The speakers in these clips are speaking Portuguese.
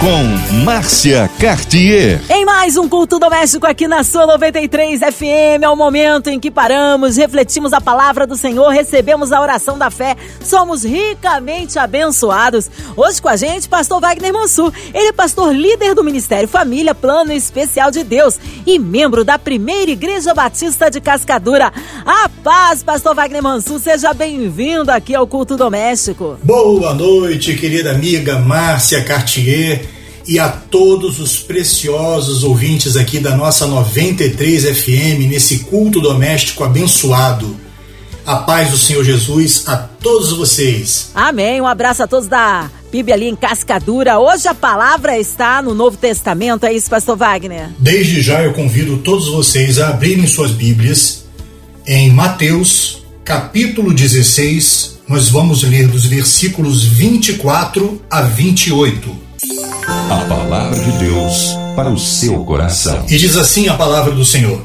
com Márcia Cartier. Em mais um culto doméstico aqui na sua 93 FM, é o momento em que paramos, refletimos a palavra do Senhor, recebemos a oração da fé, somos ricamente abençoados. Hoje com a gente, pastor Wagner Mansur. Ele é pastor líder do Ministério Família, Plano Especial de Deus e membro da primeira Igreja Batista de Cascadura. A paz, pastor Wagner Mansur, seja bem-vindo aqui ao culto doméstico. Boa noite, querida amiga Márcia Cartier e a todos os preciosos ouvintes aqui da nossa 93 FM nesse culto doméstico abençoado. A paz do Senhor Jesus a todos vocês. Amém. Um abraço a todos da Bíblia ali em Cascadura. Hoje a palavra está no Novo Testamento, é isso, pastor Wagner? Desde já eu convido todos vocês a abrirem suas Bíblias em Mateus, capítulo 16. Nós vamos ler dos versículos 24 a 28. A palavra de Deus para o seu coração. E diz assim a palavra do Senhor: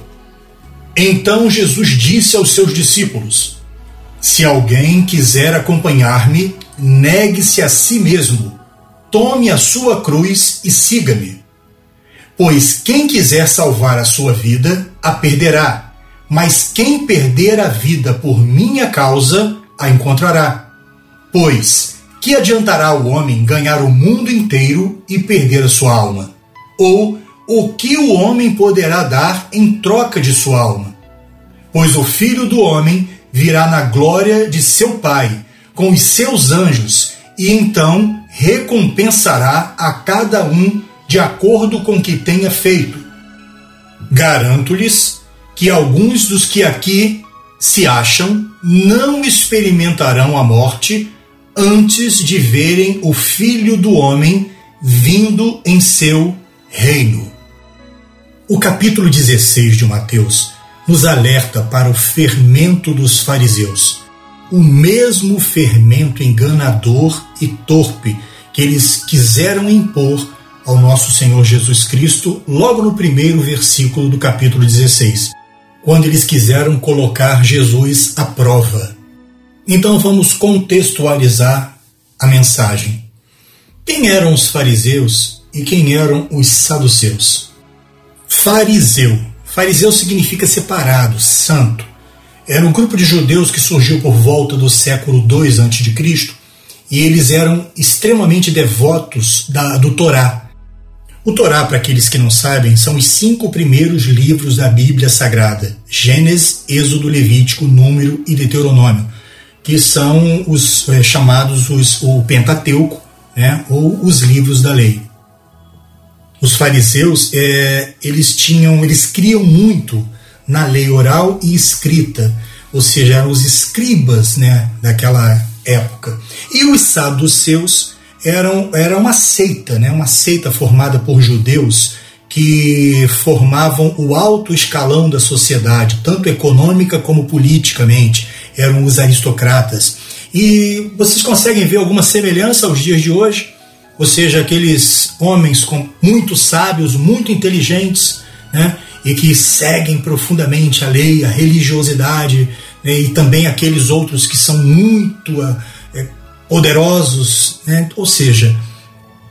Então Jesus disse aos seus discípulos: Se alguém quiser acompanhar-me, negue-se a si mesmo, tome a sua cruz e siga-me. Pois quem quiser salvar a sua vida, a perderá, mas quem perder a vida por minha causa, a encontrará. Pois que adiantará o homem ganhar o mundo inteiro e perder a sua alma? Ou o que o homem poderá dar em troca de sua alma? Pois o filho do homem virá na glória de seu Pai, com os seus anjos, e então recompensará a cada um de acordo com o que tenha feito. Garanto-lhes que alguns dos que aqui se acham não experimentarão a morte antes de verem o Filho do Homem vindo em seu reino. O capítulo 16 de Mateus nos alerta para o fermento dos fariseus, o mesmo fermento enganador e torpe que eles quiseram impor ao nosso Senhor Jesus Cristo logo no primeiro versículo do capítulo 16, quando eles quiseram colocar Jesus à prova. Então vamos contextualizar a mensagem. Quem eram os fariseus e quem eram os saduceus? Fariseu. Fariseu significa separado, santo. Era um grupo de judeus que surgiu por volta do século II a.C. e eles eram extremamente devotos da, do Torá. O Torá, para aqueles que não sabem, são os cinco primeiros livros da Bíblia Sagrada: Gênesis, Êxodo, Levítico, Número e Deuteronômio que são os é, chamados os, o Pentateuco, né, ou os livros da lei. Os fariseus, é, eles tinham, eles criam muito na lei oral e escrita, ou seja, eram os escribas, né, daquela época. E os saduceus eram era uma seita, né, uma seita formada por judeus que formavam o alto escalão da sociedade, tanto econômica como politicamente eram os aristocratas. E vocês conseguem ver alguma semelhança aos dias de hoje? Ou seja, aqueles homens com muito sábios, muito inteligentes, né? e que seguem profundamente a lei, a religiosidade, né? e também aqueles outros que são muito é, poderosos. Né? Ou seja,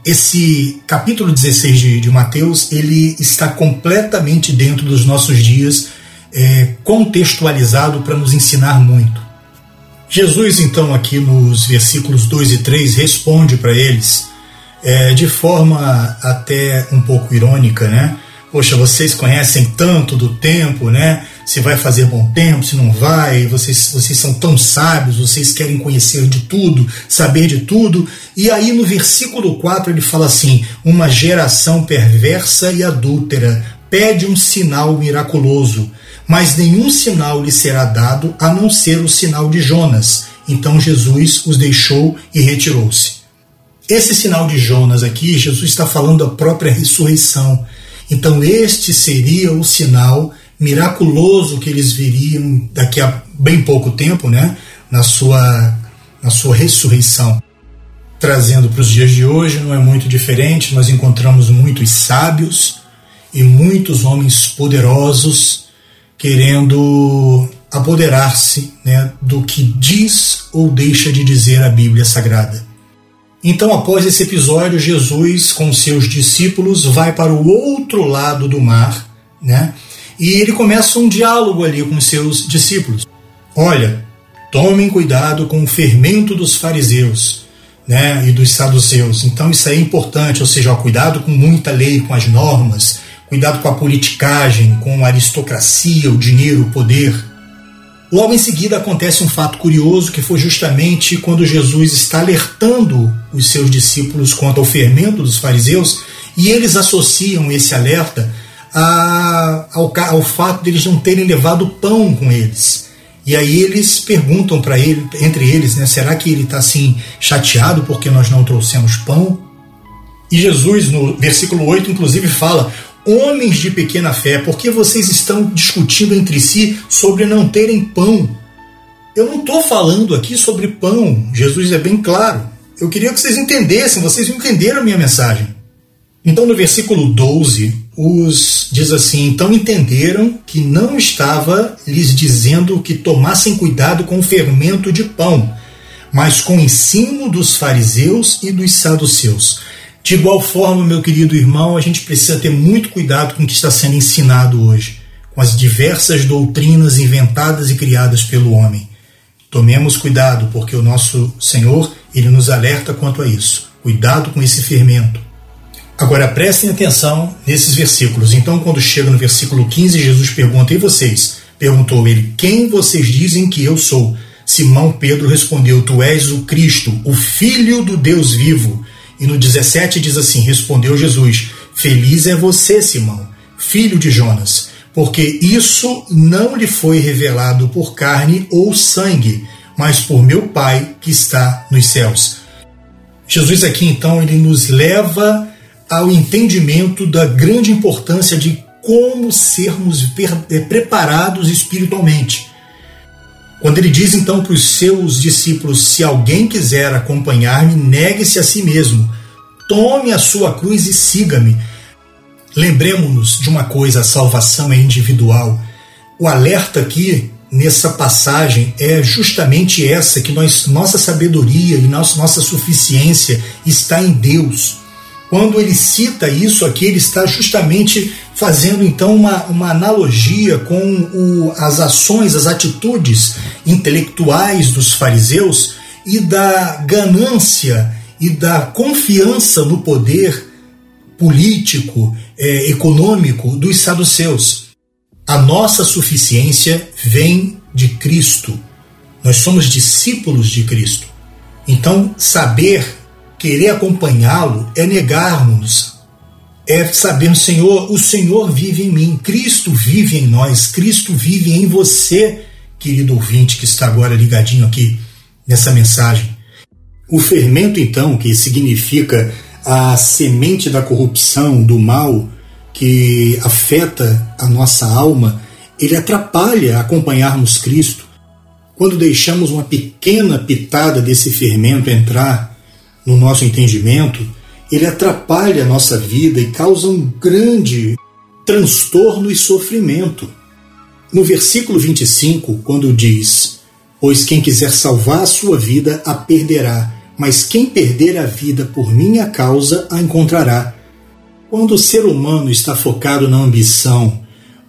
esse capítulo 16 de, de Mateus ele está completamente dentro dos nossos dias é, contextualizado para nos ensinar muito. Jesus, então, aqui nos versículos 2 e 3, responde para eles é, de forma até um pouco irônica, né? Poxa, vocês conhecem tanto do tempo, né? Se vai fazer bom tempo, se não vai, vocês, vocês são tão sábios, vocês querem conhecer de tudo, saber de tudo. E aí no versículo 4 ele fala assim: uma geração perversa e adúltera pede um sinal miraculoso mas nenhum sinal lhe será dado a não ser o sinal de Jonas. Então Jesus os deixou e retirou-se. Esse sinal de Jonas aqui, Jesus está falando da própria ressurreição. Então, este seria o sinal miraculoso que eles viriam daqui a bem pouco tempo, né? Na sua, na sua ressurreição. Trazendo para os dias de hoje, não é muito diferente, nós encontramos muitos sábios e muitos homens poderosos querendo apoderar-se né, do que diz ou deixa de dizer a Bíblia Sagrada. Então, após esse episódio, Jesus, com seus discípulos, vai para o outro lado do mar, né? E ele começa um diálogo ali com seus discípulos. Olha, tomem cuidado com o fermento dos fariseus, né, e dos saduceus. Então isso é importante, ou seja, ó, cuidado com muita lei, com as normas, cuidado com a politicagem, com a aristocracia, o dinheiro, o poder. Logo em seguida acontece um fato curioso que foi justamente quando Jesus está alertando os seus discípulos quanto ao fermento dos fariseus e eles associam esse alerta a, ao, ao fato de eles não terem levado pão com eles. E aí eles perguntam para ele, entre eles, né, será que ele está assim chateado porque nós não trouxemos pão? E Jesus, no versículo 8, inclusive fala: Homens de pequena fé, por que vocês estão discutindo entre si sobre não terem pão? Eu não estou falando aqui sobre pão, Jesus é bem claro. Eu queria que vocês entendessem, vocês entenderam a minha mensagem. Então, no versículo 12, os diz assim: Então entenderam que não estava lhes dizendo que tomassem cuidado com o fermento de pão, mas com o ensino dos fariseus e dos saduceus. De igual forma, meu querido irmão, a gente precisa ter muito cuidado com o que está sendo ensinado hoje, com as diversas doutrinas inventadas e criadas pelo homem. Tomemos cuidado, porque o nosso Senhor, ele nos alerta quanto a isso. Cuidado com esse fermento. Agora prestem atenção nesses versículos. Então, quando chega no versículo 15, Jesus pergunta: E vocês? Perguntou ele: Quem vocês dizem que eu sou? Simão Pedro respondeu: Tu és o Cristo, o Filho do Deus vivo. E no 17 diz assim: Respondeu Jesus: Feliz é você, Simão, filho de Jonas, porque isso não lhe foi revelado por carne ou sangue, mas por meu Pai que está nos céus. Jesus aqui então ele nos leva ao entendimento da grande importância de como sermos eh, preparados espiritualmente. Quando ele diz então para os seus discípulos: Se alguém quiser acompanhar-me, negue-se a si mesmo, tome a sua cruz e siga-me. Lembremos-nos de uma coisa: a salvação é individual. O alerta aqui nessa passagem é justamente essa: que nós, nossa sabedoria e nossa, nossa suficiência está em Deus. Quando ele cita isso aqui, ele está justamente fazendo então uma, uma analogia com o, as ações, as atitudes intelectuais dos fariseus e da ganância e da confiança no poder político, é, econômico dos saduceus. A nossa suficiência vem de Cristo. Nós somos discípulos de Cristo. Então, saber Querer acompanhá-lo é negarmos, é saber, Senhor, o Senhor vive em mim, Cristo vive em nós, Cristo vive em você, querido ouvinte que está agora ligadinho aqui nessa mensagem. O fermento, então, que significa a semente da corrupção, do mal, que afeta a nossa alma, ele atrapalha acompanharmos Cristo. Quando deixamos uma pequena pitada desse fermento entrar no nosso entendimento, ele atrapalha a nossa vida e causa um grande transtorno e sofrimento. No versículo 25, quando diz: Pois quem quiser salvar a sua vida a perderá, mas quem perder a vida por minha causa a encontrará. Quando o ser humano está focado na ambição,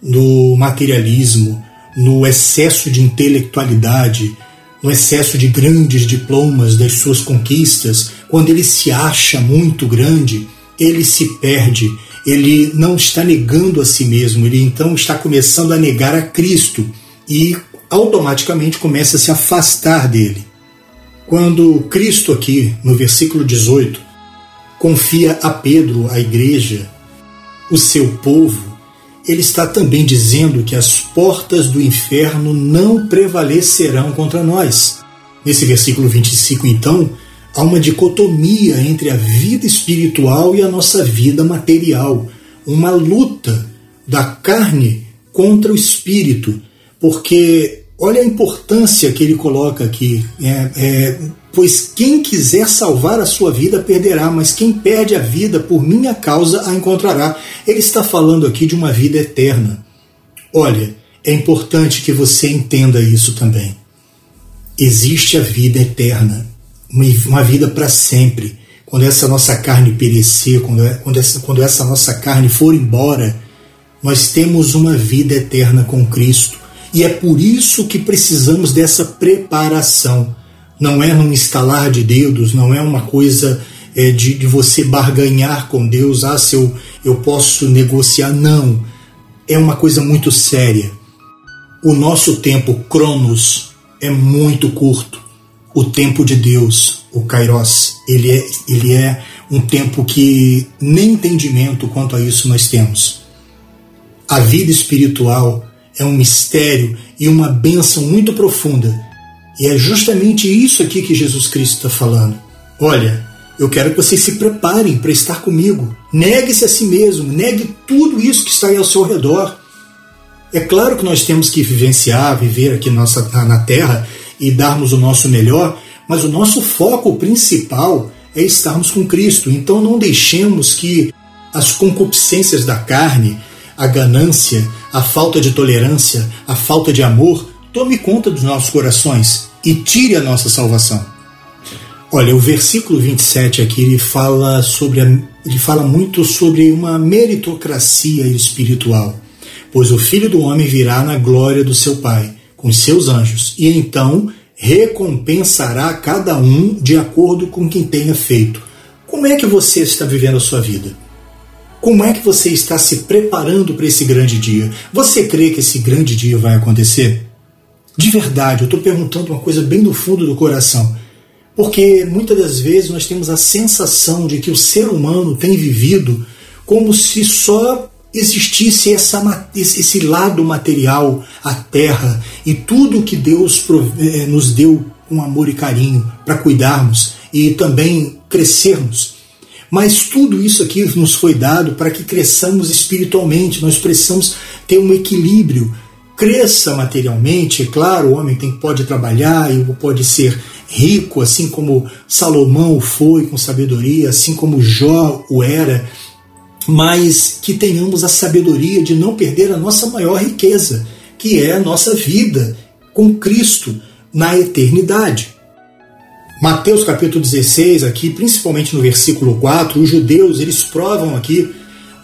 no materialismo, no excesso de intelectualidade, no excesso de grandes diplomas das suas conquistas, quando ele se acha muito grande, ele se perde, ele não está negando a si mesmo, ele então está começando a negar a Cristo e automaticamente começa a se afastar dele. Quando Cristo, aqui no versículo 18, confia a Pedro, a igreja, o seu povo, ele está também dizendo que as portas do inferno não prevalecerão contra nós. Nesse versículo 25, então, há uma dicotomia entre a vida espiritual e a nossa vida material, uma luta da carne contra o espírito, porque olha a importância que ele coloca aqui. É, é, Pois quem quiser salvar a sua vida perderá, mas quem perde a vida por minha causa a encontrará. Ele está falando aqui de uma vida eterna. Olha, é importante que você entenda isso também. Existe a vida eterna, uma vida para sempre. Quando essa nossa carne perecer, quando, é, quando, essa, quando essa nossa carne for embora, nós temos uma vida eterna com Cristo. E é por isso que precisamos dessa preparação não é num estalar de dedos, não é uma coisa é, de, de, você barganhar com Deus, ah, se eu, eu posso negociar. Não. É uma coisa muito séria. O nosso tempo, Cronos, é muito curto. O tempo de Deus, o Kairos, ele é, ele é um tempo que nem entendimento quanto a isso nós temos. A vida espiritual é um mistério e uma bênção muito profunda e é justamente isso aqui que Jesus Cristo está falando. Olha, eu quero que vocês se preparem para estar comigo. Negue-se a si mesmo, negue tudo isso que está aí ao seu redor. É claro que nós temos que vivenciar, viver aqui nossa, na Terra e darmos o nosso melhor, mas o nosso foco principal é estarmos com Cristo. Então não deixemos que as concupiscências da carne, a ganância, a falta de tolerância, a falta de amor tome conta dos nossos corações e tire a nossa salvação. Olha, o versículo 27 aqui ele fala sobre ele fala muito sobre uma meritocracia espiritual, pois o Filho do homem virá na glória do seu Pai com seus anjos e então recompensará cada um de acordo com quem tenha feito. Como é que você está vivendo a sua vida? Como é que você está se preparando para esse grande dia? Você crê que esse grande dia vai acontecer? De verdade, eu estou perguntando uma coisa bem do fundo do coração. Porque muitas das vezes nós temos a sensação de que o ser humano tem vivido como se só existisse essa, esse lado material, a terra e tudo que Deus eh, nos deu com amor e carinho para cuidarmos e também crescermos. Mas tudo isso aqui nos foi dado para que cresçamos espiritualmente, nós precisamos ter um equilíbrio. Cresça materialmente, é claro, o homem tem, pode trabalhar e pode ser rico, assim como Salomão foi com sabedoria, assim como Jó o era, mas que tenhamos a sabedoria de não perder a nossa maior riqueza, que é a nossa vida com Cristo na eternidade. Mateus capítulo 16, aqui, principalmente no versículo 4, os judeus eles provam aqui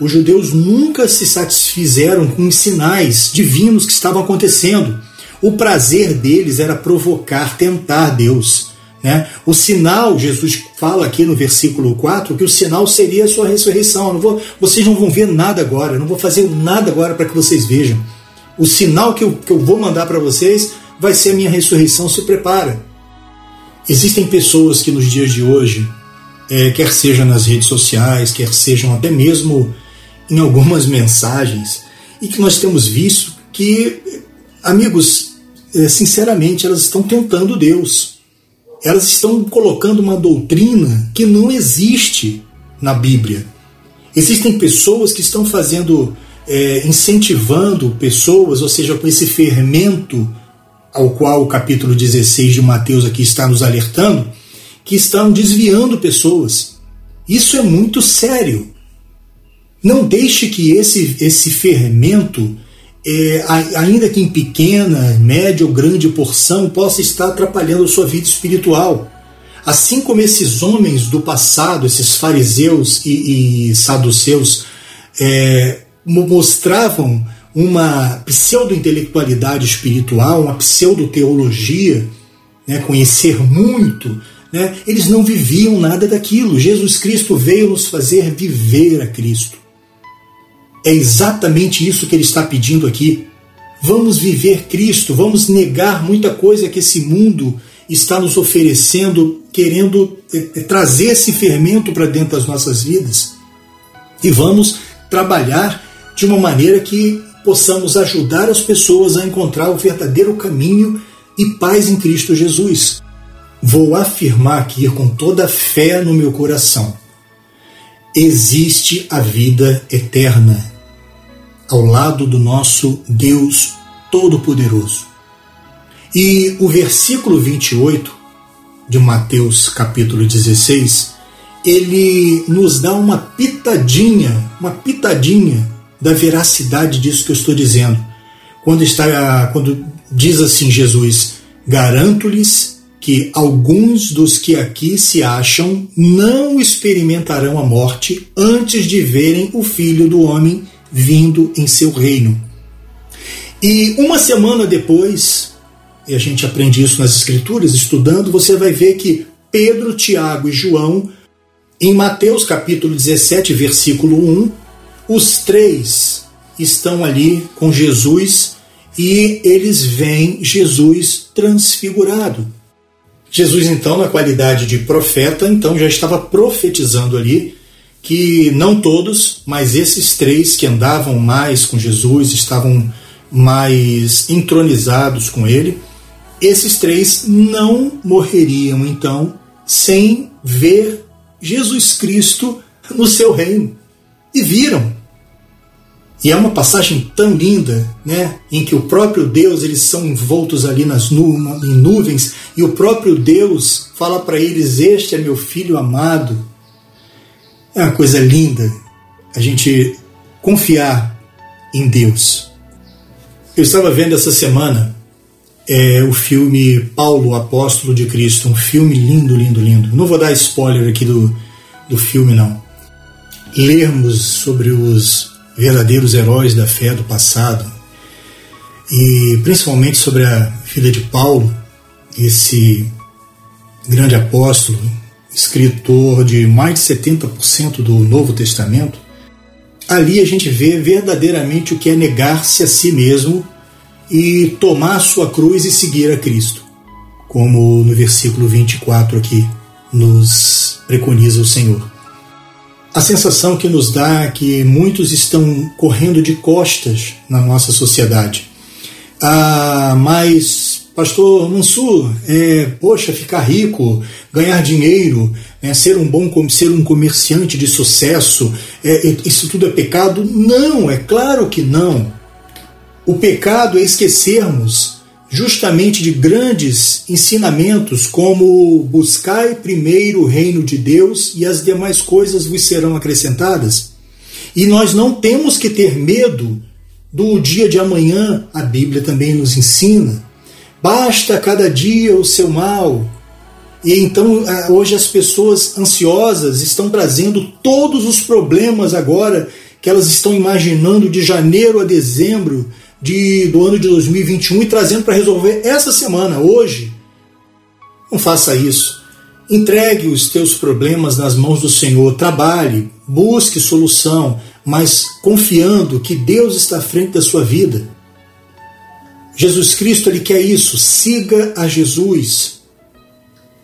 os judeus nunca se satisfizeram com os sinais divinos que estavam acontecendo. O prazer deles era provocar, tentar Deus. Né? O sinal, Jesus fala aqui no versículo 4, que o sinal seria a sua ressurreição. Não vou, vocês não vão ver nada agora, não vou fazer nada agora para que vocês vejam. O sinal que eu, que eu vou mandar para vocês vai ser a minha ressurreição, se prepara. Existem pessoas que nos dias de hoje, é, quer seja nas redes sociais, quer sejam até mesmo em algumas mensagens e que nós temos visto que, amigos, eh, sinceramente, elas estão tentando Deus. Elas estão colocando uma doutrina que não existe na Bíblia. Existem pessoas que estão fazendo, é, incentivando pessoas, ou seja, com esse fermento ao qual o capítulo 16 de Mateus aqui está nos alertando, que estão desviando pessoas. Isso é muito sério. Não deixe que esse, esse fermento, é, ainda que em pequena, média ou grande porção, possa estar atrapalhando a sua vida espiritual. Assim como esses homens do passado, esses fariseus e, e saduceus, é, mostravam uma pseudo-intelectualidade espiritual, uma pseudo-teologia, né, conhecer muito, né, eles não viviam nada daquilo. Jesus Cristo veio nos fazer viver a Cristo. É exatamente isso que ele está pedindo aqui. Vamos viver Cristo, vamos negar muita coisa que esse mundo está nos oferecendo, querendo eh, eh, trazer esse fermento para dentro das nossas vidas. E vamos trabalhar de uma maneira que possamos ajudar as pessoas a encontrar o verdadeiro caminho e paz em Cristo Jesus. Vou afirmar aqui com toda a fé no meu coração: existe a vida eterna ao lado do nosso Deus Todo-Poderoso. E o versículo 28 de Mateus capítulo 16, ele nos dá uma pitadinha, uma pitadinha da veracidade disso que eu estou dizendo. Quando está quando diz assim Jesus: "Garanto-lhes que alguns dos que aqui se acham não experimentarão a morte antes de verem o Filho do homem vindo em seu reino." E uma semana depois, e a gente aprende isso nas Escrituras, estudando, você vai ver que Pedro, Tiago e João, em Mateus capítulo 17, versículo 1, os três estão ali com Jesus e eles veem Jesus transfigurado. Jesus, então, na qualidade de profeta, então já estava profetizando ali que não todos, mas esses três que andavam mais com Jesus, estavam mais entronizados com ele, esses três não morreriam então sem ver Jesus Cristo no seu reino. E viram. E é uma passagem tão linda, né, em que o próprio Deus, eles são envoltos ali nas nu em nuvens, e o próprio Deus fala para eles: Este é meu filho amado. É uma coisa linda a gente confiar em Deus. Eu estava vendo essa semana é, o filme Paulo, Apóstolo de Cristo, um filme lindo, lindo, lindo. Não vou dar spoiler aqui do, do filme, não. Lermos sobre os verdadeiros heróis da fé do passado e principalmente sobre a vida de Paulo, esse grande apóstolo, escritor de mais de 70% do Novo Testamento, ali a gente vê verdadeiramente o que é negar-se a si mesmo e tomar sua cruz e seguir a Cristo, como no versículo 24 aqui nos preconiza o Senhor. A sensação que nos dá é que muitos estão correndo de costas na nossa sociedade. Ah, mas Pastor Mansur, é, poxa, ficar rico, ganhar dinheiro, é, ser um bom ser um comerciante de sucesso, é, isso tudo é pecado? Não, é claro que não. O pecado é esquecermos justamente de grandes ensinamentos como buscai primeiro o reino de Deus e as demais coisas vos serão acrescentadas. E nós não temos que ter medo do dia de amanhã, a Bíblia também nos ensina Basta cada dia o seu mal. E então hoje as pessoas ansiosas estão trazendo todos os problemas agora que elas estão imaginando de janeiro a dezembro de, do ano de 2021 e trazendo para resolver essa semana, hoje. Não faça isso. Entregue os teus problemas nas mãos do Senhor, trabalhe, busque solução, mas confiando que Deus está à frente da sua vida. Jesus Cristo ele quer isso. Siga a Jesus.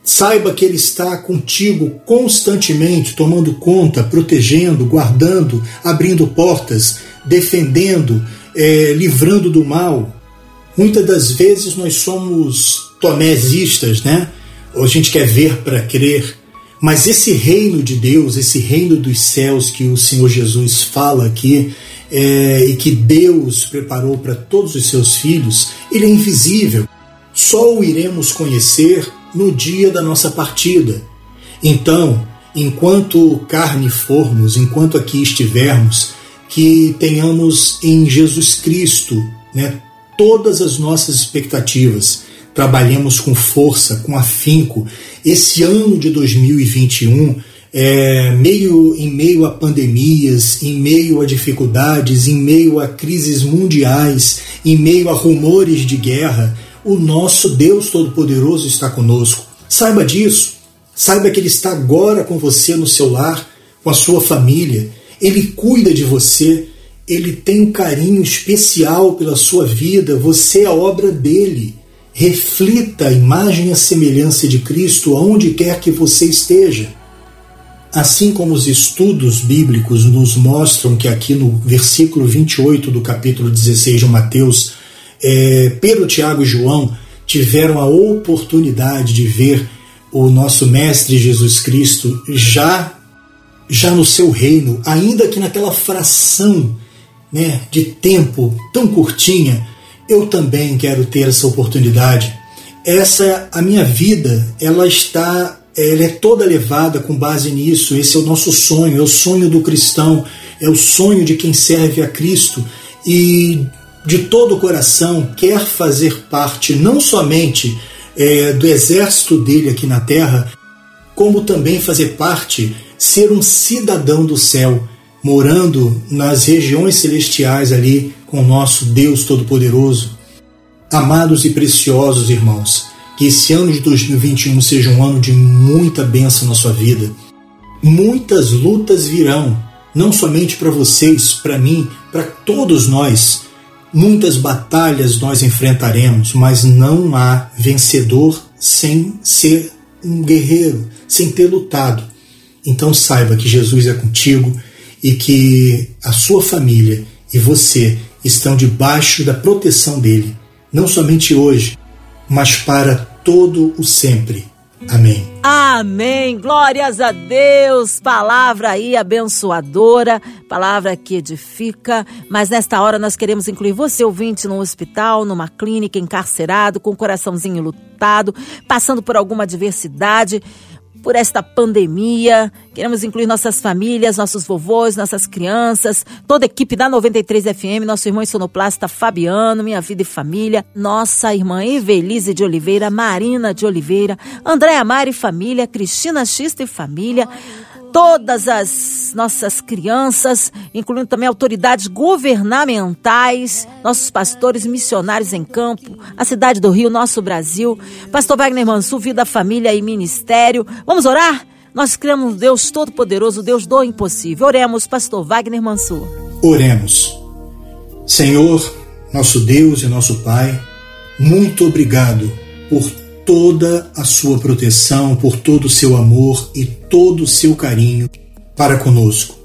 Saiba que Ele está contigo constantemente, tomando conta, protegendo, guardando, abrindo portas, defendendo, é, livrando do mal. Muitas das vezes nós somos tonesistas, né? Ou a gente quer ver para crer. Mas esse reino de Deus, esse reino dos céus que o Senhor Jesus fala aqui, é, e que Deus preparou para todos os seus filhos, ele é invisível. Só o iremos conhecer no dia da nossa partida. Então, enquanto carne formos, enquanto aqui estivermos, que tenhamos em Jesus Cristo né, todas as nossas expectativas, trabalhemos com força, com afinco. Esse ano de 2021 é, meio, em meio a pandemias, em meio a dificuldades, em meio a crises mundiais, em meio a rumores de guerra, o nosso Deus Todo-Poderoso está conosco. Saiba disso. Saiba que Ele está agora com você no seu lar, com a sua família. Ele cuida de você. Ele tem um carinho especial pela sua vida. Você é obra dele. Reflita a imagem e a semelhança de Cristo aonde quer que você esteja. Assim como os estudos bíblicos nos mostram que aqui no versículo 28 do capítulo 16 de Mateus, é, Pedro, Tiago e João tiveram a oportunidade de ver o nosso Mestre Jesus Cristo já já no seu reino, ainda que naquela fração né, de tempo tão curtinha, eu também quero ter essa oportunidade. Essa a minha vida, ela está ela é toda levada com base nisso. Esse é o nosso sonho, é o sonho do cristão, é o sonho de quem serve a Cristo. E de todo o coração quer fazer parte não somente é, do exército dele aqui na terra, como também fazer parte, ser um cidadão do céu, morando nas regiões celestiais ali com o nosso Deus Todo-Poderoso. Amados e preciosos irmãos, que esse ano de 2021 seja um ano de muita bênção na sua vida. Muitas lutas virão, não somente para vocês, para mim, para todos nós. Muitas batalhas nós enfrentaremos, mas não há vencedor sem ser um guerreiro, sem ter lutado. Então saiba que Jesus é contigo e que a sua família e você estão debaixo da proteção dele, não somente hoje, mas para todo o sempre. Amém. Amém. Glórias a Deus. Palavra aí abençoadora, palavra que edifica. Mas nesta hora nós queremos incluir você, ouvinte, num hospital, numa clínica, encarcerado, com o coraçãozinho lutado, passando por alguma adversidade por esta pandemia. Queremos incluir nossas famílias, nossos vovôs, nossas crianças, toda a equipe da 93 FM, nosso irmão sonoplasta Fabiano, minha vida e família, nossa irmã Evelise de Oliveira, Marina de Oliveira, Andréa Mari família, Cristina Xista e família todas as nossas crianças, incluindo também autoridades governamentais, nossos pastores missionários em campo, a cidade do Rio, nosso Brasil, Pastor Wagner Mansur, Vida, Família e Ministério. Vamos orar? Nós cremos no Deus Todo-Poderoso, Deus do impossível. Oremos, Pastor Wagner Mansur. Oremos. Senhor, nosso Deus e nosso Pai, muito obrigado por toda a sua proteção, por todo o seu amor e todo o seu carinho para conosco.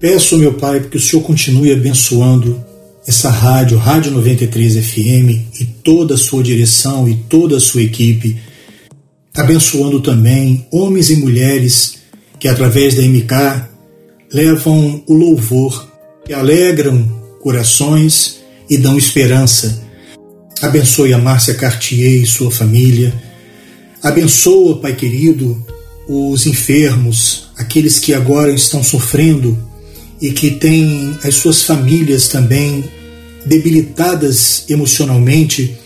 Peço, meu Pai, que o Senhor continue abençoando essa rádio, Rádio 93 FM e toda a sua direção e toda a sua equipe, abençoando também homens e mulheres que através da MK levam o louvor, que alegram corações e dão esperança Abençoe a Márcia Cartier e sua família. Abençoa, Pai querido, os enfermos, aqueles que agora estão sofrendo e que têm as suas famílias também debilitadas emocionalmente.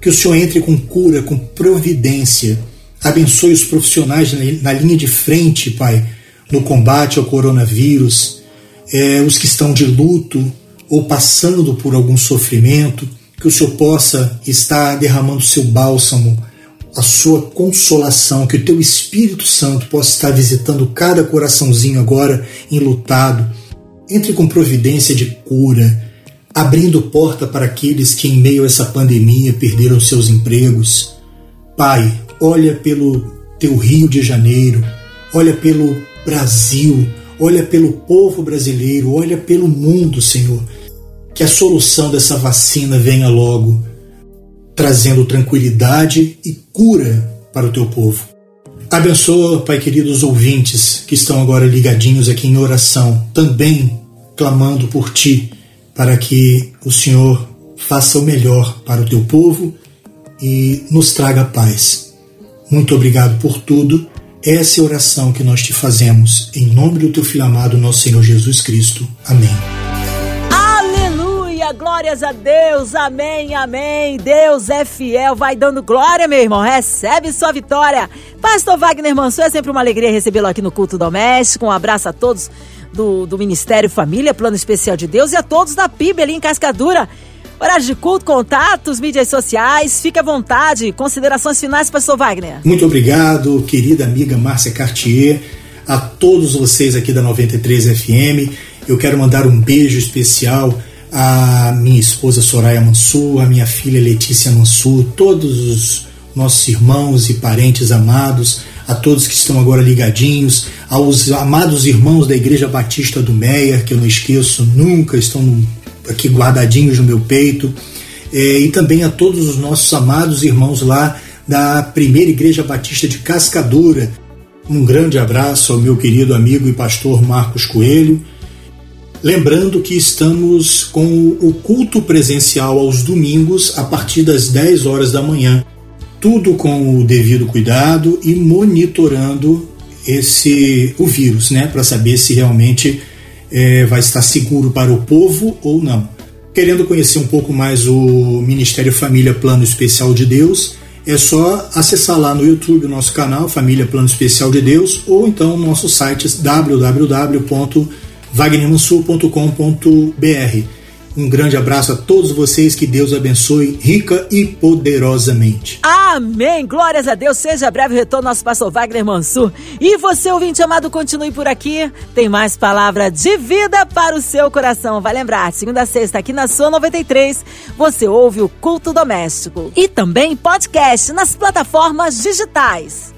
Que o Senhor entre com cura, com providência. Abençoe os profissionais na linha de frente, Pai, no combate ao coronavírus, é, os que estão de luto ou passando por algum sofrimento que o Senhor possa estar derramando seu bálsamo, a sua consolação, que o teu Espírito Santo possa estar visitando cada coraçãozinho agora enlutado. Entre com providência de cura, abrindo porta para aqueles que, em meio a essa pandemia, perderam seus empregos. Pai, olha pelo teu Rio de Janeiro, olha pelo Brasil, olha pelo povo brasileiro, olha pelo mundo, Senhor que a solução dessa vacina venha logo, trazendo tranquilidade e cura para o teu povo. Abençoa, Pai querido, os ouvintes que estão agora ligadinhos aqui em oração, também clamando por ti, para que o Senhor faça o melhor para o teu povo e nos traga paz. Muito obrigado por tudo. Essa é a oração que nós te fazemos, em nome do teu filho amado, nosso Senhor Jesus Cristo. Amém glórias a Deus, amém, amém. Deus é fiel, vai dando glória, meu irmão. Recebe sua vitória. Pastor Wagner Mansur, é sempre uma alegria recebê-lo aqui no Culto Doméstico. Um abraço a todos do, do Ministério Família, Plano Especial de Deus, e a todos da PIB ali em Cascadura. Horário de culto, contatos, mídias sociais, fique à vontade. Considerações finais, pastor Wagner. Muito obrigado, querida amiga Márcia Cartier, a todos vocês aqui da 93 FM. Eu quero mandar um beijo especial a minha esposa Soraya Mansur, a minha filha Letícia Mansur, todos os nossos irmãos e parentes amados, a todos que estão agora ligadinhos, aos amados irmãos da Igreja Batista do Meia, que eu não esqueço nunca, estão aqui guardadinhos no meu peito, é, e também a todos os nossos amados irmãos lá da Primeira Igreja Batista de Cascadura. Um grande abraço ao meu querido amigo e pastor Marcos Coelho Lembrando que estamos com o culto presencial aos domingos a partir das 10 horas da manhã. tudo com o devido cuidado e monitorando esse o vírus, né, para saber se realmente é, vai estar seguro para o povo ou não. Querendo conhecer um pouco mais o Ministério Família Plano Especial de Deus, é só acessar lá no YouTube o nosso canal Família Plano Especial de Deus ou então o nosso site www.wagnermansul.com.br. Um grande abraço a todos vocês, que Deus abençoe rica e poderosamente. Amém! Glórias a Deus, seja breve o retorno nosso pastor Wagner Mansur. E você, ouvinte amado, continue por aqui. Tem mais palavra de vida para o seu coração. Vai lembrar, segunda a sexta, aqui na sua 93, você ouve o Culto Doméstico. E também podcast nas plataformas digitais.